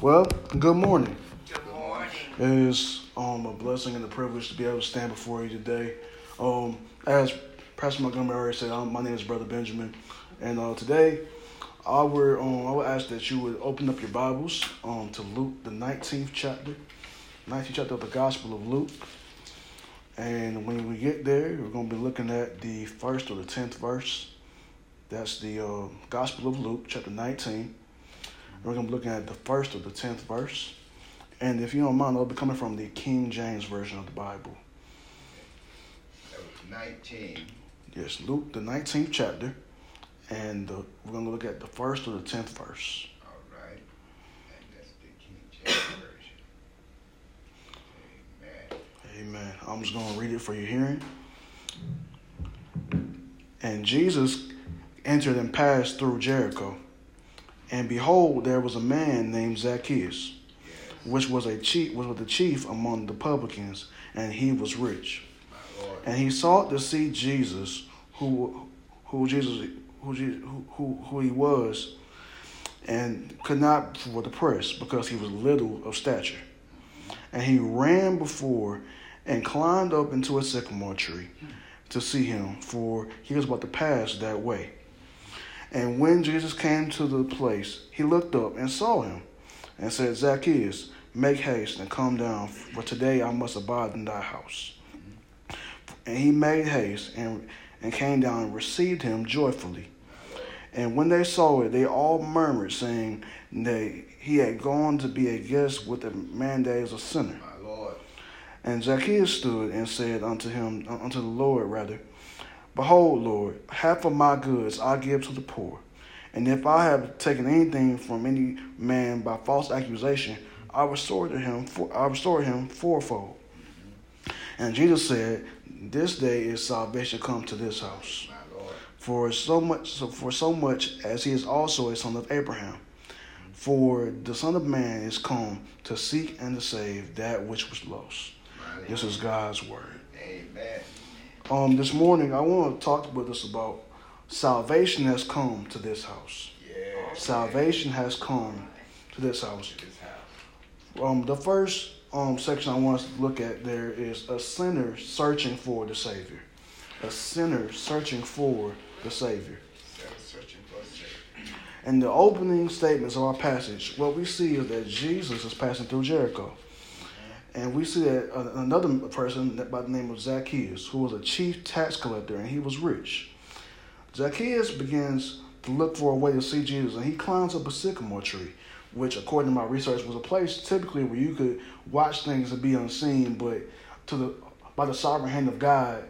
Well, good morning. Good morning. It is um, a blessing and a privilege to be able to stand before you today. Um, as Pastor Montgomery already said, I'm, my name is Brother Benjamin, and uh, today I would um, I would ask that you would open up your Bibles um, to Luke, the 19th chapter, 19th chapter of the Gospel of Luke. And when we get there, we're going to be looking at the first or the tenth verse. That's the uh, Gospel of Luke, chapter 19. We're going to be looking at the first or the tenth verse. And if you don't mind, I'll be coming from the King James Version of the Bible. That was 19. Yes, Luke, the 19th chapter. And uh, we're going to look at the first or the tenth verse. All right. And that's the King James Version. Amen. Amen. I'm just going to read it for your hearing. And Jesus entered and passed through Jericho. And behold, there was a man named Zacchaeus, which was a chief, was the chief among the publicans, and he was rich. And he sought to see Jesus, who, who Jesus, who, who, who he was, and could not for the press, because he was little of stature. And he ran before and climbed up into a sycamore tree to see him, for he was about to pass that way. And when Jesus came to the place, he looked up and saw him, and said, Zacchaeus, make haste and come down, for today I must abide in thy house. And he made haste and, and came down and received him joyfully. And when they saw it, they all murmured, saying that he had gone to be a guest with a man that is a sinner. My Lord. And Zacchaeus stood and said unto him, unto the Lord rather, Behold, Lord, half of my goods I give to the poor. And if I have taken anything from any man by false accusation, I restore to him for, I restore him fourfold. And Jesus said, This day is salvation come to this house. For so much for so much as he is also a son of Abraham. For the Son of Man is come to seek and to save that which was lost. This is God's word. Amen. Um, this morning I want to talk with us about salvation has come to this house. Yes. Salvation has come to this house. To this house. Um, the first um section I want us to look at there is a sinner searching for the Savior. A sinner searching for the Savior. Still searching for a Savior. In the opening statements of our passage, what we see is that Jesus is passing through Jericho. And we see that uh, another person by the name of Zacchaeus, who was a chief tax collector, and he was rich. Zacchaeus begins to look for a way to see Jesus, and he climbs up a sycamore tree, which, according to my research, was a place typically where you could watch things and be unseen, but to the by the sovereign hand of God,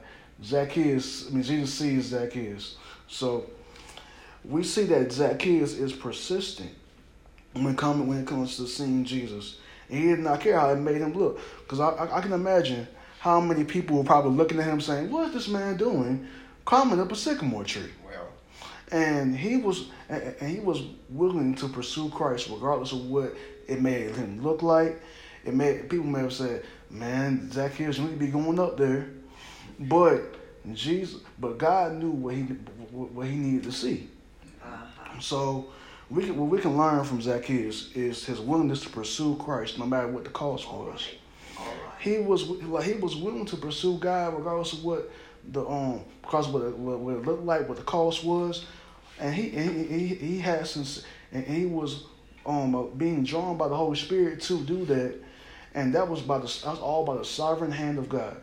Zacchaeus, I mean Jesus sees Zacchaeus. So we see that Zacchaeus is persistent when coming when it comes to seeing Jesus. And he did not care how it made him look. Because I, I, I can imagine how many people were probably looking at him saying, What is this man doing? Climbing up a sycamore tree. Well, And he was and and he was willing to pursue Christ regardless of what it made him look like. It made people may have said, Man, Zacchaeus, you need to be going up there. But Jesus but God knew what he what he needed to see. Uh-huh. So we can, what we can learn from Zacchaeus is his willingness to pursue Christ no matter what the cost was. He was like he was willing to pursue God regardless of what the um because what what what it looked like, what the cost was, and he and he, he he had since and he was um uh, being drawn by the Holy Spirit to do that, and that was by the that was all by the sovereign hand of God.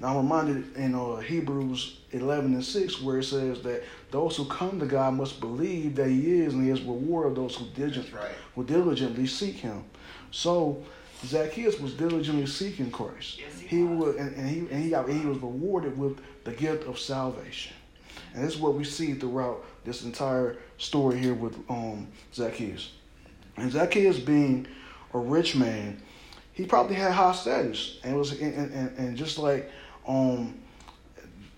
Now I'm reminded in uh, Hebrews 11 and 6 where it says that those who come to God must believe that He is and He is reward of those who diligently, right. who diligently seek Him. So Zacchaeus was diligently seeking Christ. Yes, he he was. and, and he and he got, he was rewarded with the gift of salvation. And this is what we see throughout this entire story here with um, Zacchaeus. And Zacchaeus being a rich man, he probably had high status, and it was and, and, and just like um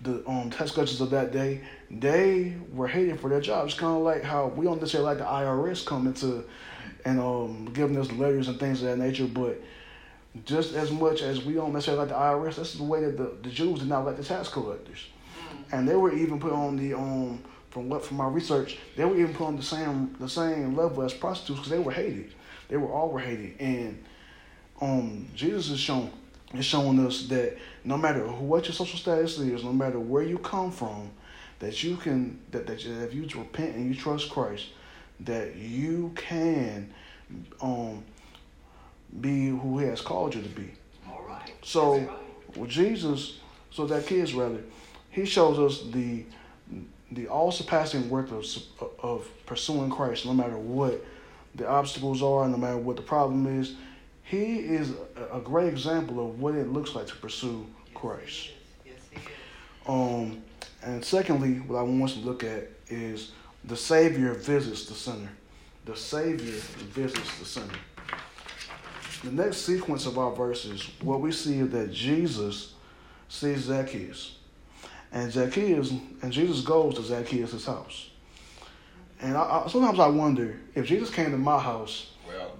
the um tax collectors of that day, they were hated for their jobs. Kind of like how we don't necessarily like the IRS coming to and um giving us letters and things of that nature, but just as much as we don't necessarily like the IRS, that's the way that the, the Jews did not like the tax collectors. And they were even put on the um from what from my research, they were even put on the same the same level as prostitutes because they were hated. They were all were hated, and um, Jesus is showing is showing us that no matter what your social status is, no matter where you come from, that you can that that if you repent and you trust Christ, that you can um be who He has called you to be. All right. So, right. well, Jesus, so that kids rather, he shows us the the all surpassing worth of of pursuing Christ, no matter what the obstacles are, no matter what the problem is. He is a- great example of what it looks like to pursue Christ. Um, and secondly, what I want to look at is the Savior visits the sinner. The Savior visits the sinner. The next sequence of our verses, what we see is that Jesus sees Zacchaeus. And Zacchaeus, and Jesus goes to Zacchaeus' house. And I, I, sometimes I wonder if Jesus came to my house,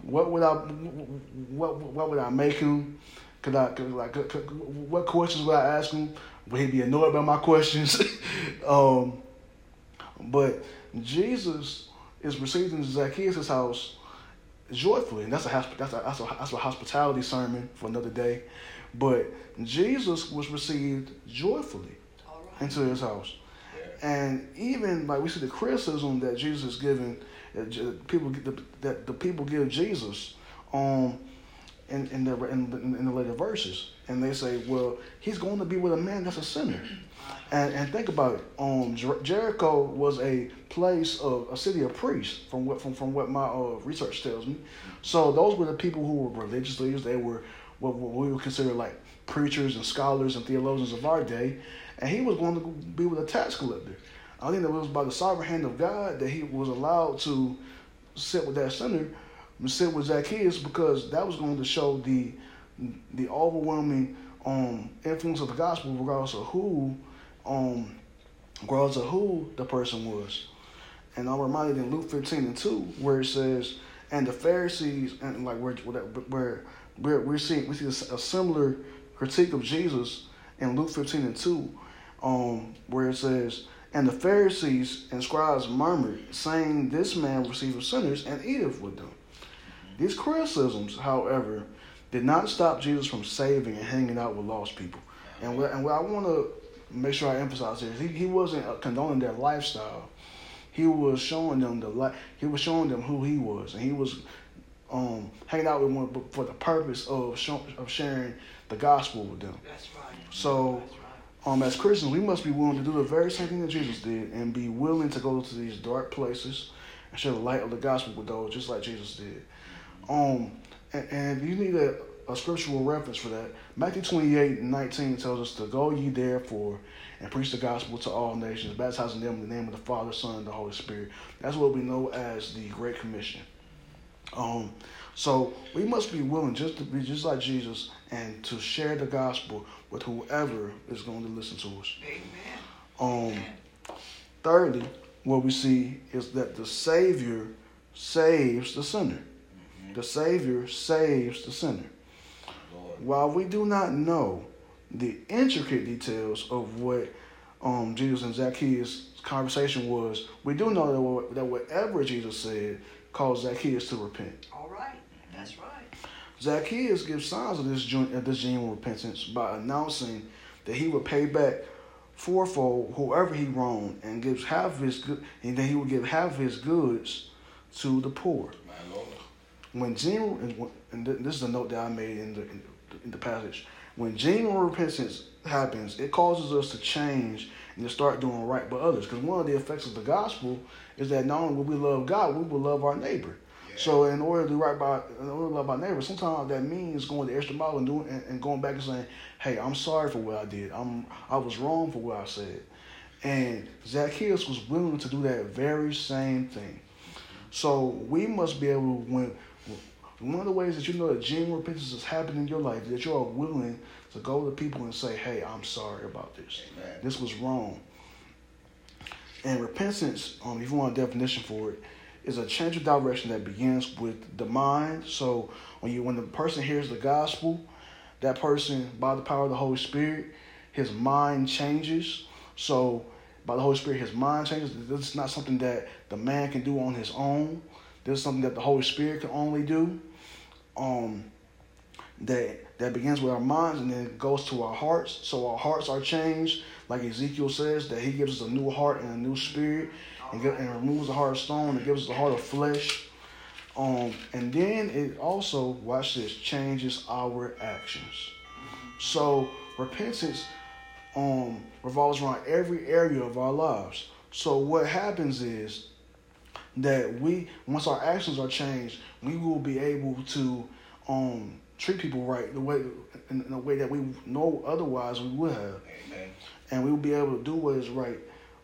what would I, what what would I make him? Could I, could, like, could, could, what questions would I ask him? Would he be annoyed by my questions? um, but Jesus is received in Zacchaeus' house joyfully, and that's a that's a, that's a that's a hospitality sermon for another day. But Jesus was received joyfully All right. into his house. yeah. And even like we see the criticism that Jesus is given, that people that the people give Jesus, um, in in the in, in the later verses, and they say, well, he's going to be with a man that's a sinner. And and think about it. Um, Jer- Jericho was a place of a city of priests, from what from, from what my uh, research tells me. So those were the people who were religious leaders. They were what, what we would consider like preachers and scholars and theologians of our day. And he was going to be with a tax collector. I think that it was by the sovereign hand of God that he was allowed to sit with that sinner, and sit with Zacchaeus, because that was going to show the the overwhelming um, influence of the gospel, regardless of who um, regardless of who the person was. And I'm reminded in Luke 15 and 2, where it says, and the Pharisees, and like where where where we're seeing we see a similar critique of Jesus in Luke 15 and 2, um, where it says, and the Pharisees and scribes murmured, saying, This man receiveth sinners and eateth with them. These criticisms, however, did not stop Jesus from saving and hanging out with lost people. And what, and what I want to make sure I emphasize here is he, he wasn't uh, condoning their lifestyle. He was showing them the li- he was showing them who he was, and he was um, hanging out with them for the purpose of show, of sharing the gospel with them. That's right. So, That's right. Um, as Christians, we must be willing to do the very same thing that Jesus did, and be willing to go to these dark places and share the light of the gospel with those, just like Jesus did. Um, and, and you need a, a scriptural reference for that. Matthew 28 and 19 tells us to go ye therefore and preach the gospel to all nations, baptizing them in the name of the Father, Son, and the Holy Spirit. That's what we know as the Great Commission. Um, so we must be willing just to be just like Jesus and to share the gospel with whoever is going to listen to us. Amen. Um, thirdly, what we see is that the Savior saves the sinner. The Savior saves the sinner. Lord. While we do not know the intricate details of what um, Jesus and Zacchaeus' conversation was, we do know that, that whatever Jesus said caused Zacchaeus to repent. All right. That's right. Zacchaeus gives signs of this, of this genuine repentance by announcing that he would pay back fourfold whoever he wronged and gives half his good, and then he would give half of his goods to the poor. When genuine, and when- and th- this is a note that I made in the in the, in the passage. When genuine repentance happens, it causes us to change and to start doing right by others. Because one of the effects of the gospel is that not only will we love God, we will love our neighbor. So in order to right by, in order to love our neighbor, sometimes that means going the extra mile and doing and, and going back and saying, "Hey, I'm sorry for what I did. I'm I was wrong for what I said." And Zacchaeus was willing to do that very same thing. So we must be able to when one of the ways that you know that genuine repentance is happening in your life that you are willing to go to people and say, "Hey, I'm sorry about this. Amen. This was wrong." And repentance, um, if you want a definition for it, is a change of direction that begins with the mind. So when you when the person hears the gospel, that person by the power of the Holy Spirit, his mind changes. So by the Holy Spirit, his mind changes. This is not something that the man can do on his own. This is something that the Holy Spirit can only do. Um, that that begins with our minds and then goes to our hearts. So our hearts are changed, like Ezekiel says, that He gives us a new heart and a new spirit, and, and removes the heart of stone and gives us the heart of flesh. Um, and then it also, watch this, changes our actions. So repentance um, revolves around every area of our lives. So what happens is that we, once our actions are changed, we will be able to um, treat people right the way in, in a way that we know otherwise we would have, Amen. and we will be able to do what is right,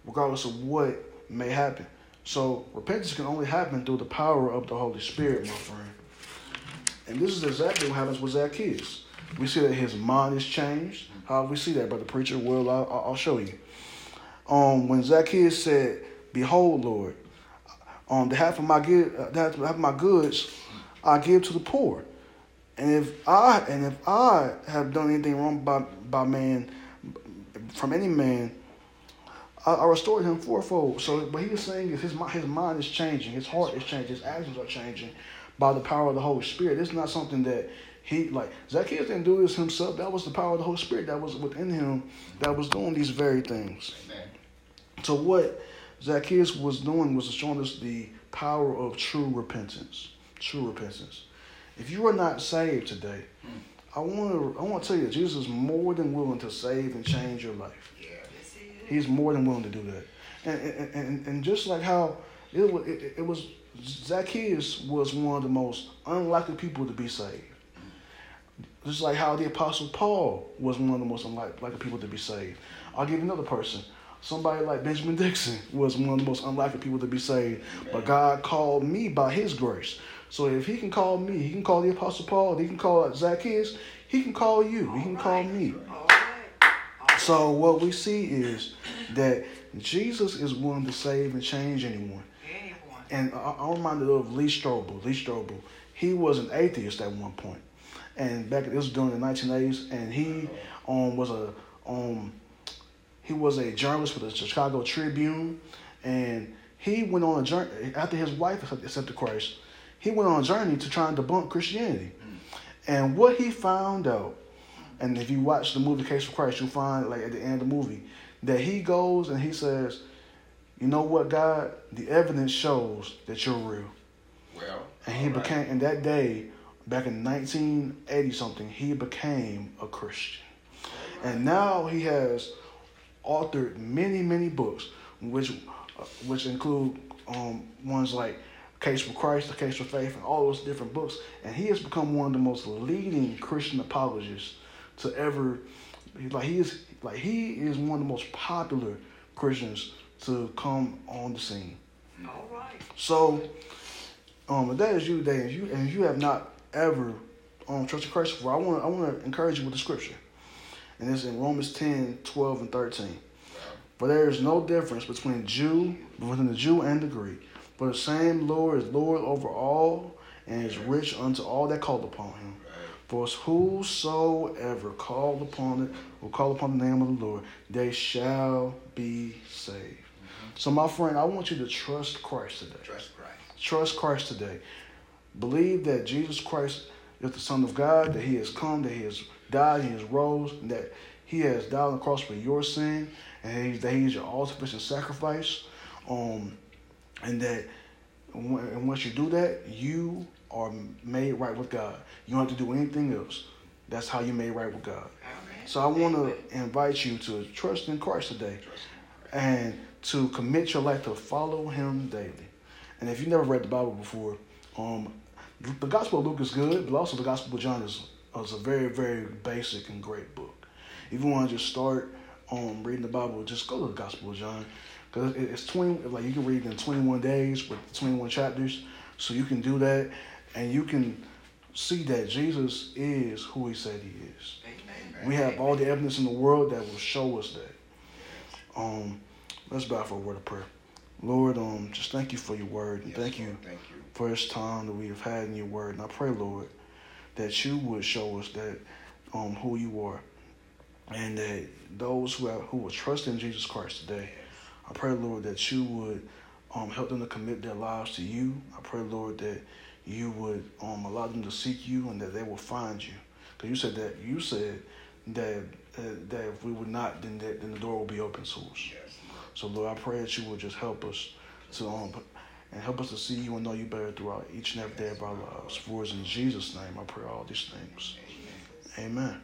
regardless of what may happen. So repentance can only happen through the power of the Holy Spirit, my friend. And this is exactly what happens with Zacchaeus. We see that his mind is changed. How we see that, brother preacher? Well, I'll, I'll show you. Um, when Zacchaeus said, "Behold, Lord, on behalf of my good, uh, behalf of my goods, I give to the poor." And if I and if I have done anything wrong by by man, from any man, I, I restored him fourfold. So what he is saying is his his mind is changing, his heart is changing, his actions are changing by the power of the Holy Spirit. It's not something that he like Zacchaeus didn't do this himself. That was the power of the Holy Spirit that was within him that was doing these very things. Amen. So what Zacchaeus was doing was showing us the power of true repentance. True repentance. If you are not saved today, hmm. I want to I want to tell you that Jesus is more than willing to save and change your life. Yeah. He's more than willing to do that. And and, and, just like how it was, it, it was Zacchaeus was one of the most unlikely people to be saved. Just like how the Apostle Paul was one of the most unlikely people to be saved. I'll give another person. Somebody like Benjamin Dixon was one of the most unlikely people to be saved. But God called me by his grace. So if he can call me, he can call the Apostle Paul, he can call Zacchaeus, he can call you, he can call me. All right. All right. So what we see is that Jesus is willing to save and change anyone. Anyone. And I- I'm reminded of Lee Strobel. Lee Strobel. He was an atheist at one point, and back it was during the 1980s, and he um was a um he was a journalist for the Chicago Tribune, and he went on a journey after his wife accepted Christ. He went on a journey to try and debunk Christianity, and what he found out, and if you watch the movie Case for Christ, you'll find like at the end of the movie that he goes and he says, "You know what, God? The evidence shows that you're real." Well. And he right. became, and that day, back in 1980 something, he became a Christian. And now he has authored many, many books, which uh, which include um, ones like Case for Christ, The Case for Faith, and all those different books. And he has become one of the most leading Christian apologists to ever. Like he is, like he is one of the most popular Christians to come on the scene. All right. So, um, if that is you today, and you and you have not ever um trusted Christ before, I want I want to encourage you with the scripture, and it's in Romans 10, 12, and thirteen. For there is no difference between Jew, between the Jew and the Greek, for the same Lord is Lord over all, and is rich unto all that call upon Him. For whosoever called upon it, will call upon the name of the Lord, they shall be saved. So, my friend, I want you to trust Christ today. Trust Christ. Trust Christ today. Believe that Jesus Christ is the Son of God, that He has come, that He has died, He has rose, and that He has died on the cross for your sin, and that He is your all sufficient sacrifice. Um, and that and once you do that, you are made right with God. You don't have to do anything else. That's how you made right with God. So I want to invite you to trust in Christ today and to commit your life to follow him daily. And if you never read the Bible before, um, the Gospel of Luke is good, but also the Gospel of John is, is a very, very basic and great book. If you want to just start um, reading the Bible, just go to the Gospel of John because it's twenty. Like you can read in twenty one days with twenty one chapters, so you can do that, and you can see that Jesus is who He said He is. Amen. We have all the evidence in the world that will show us that. Um, let's bow for a word of prayer. Lord, um, just thank you for your word and Yes, thank you Thank you. for this time that we have had in your word. And I pray, Lord, that you would show us that um who you are. And that those who have, who will trust in Jesus Christ today I pray, Lord, that you would um, help them to commit their lives to you. I pray, Lord, that you would um, allow them to seek you and that they will find you. Because you said that you said that uh, that if we would not, then that, then the door will be open to us. Yes. So Lord, I pray that you would just help us to um and help us to see you and know you better throughout each and every day of our lives. For it's in Jesus' name I pray all these things. Amen.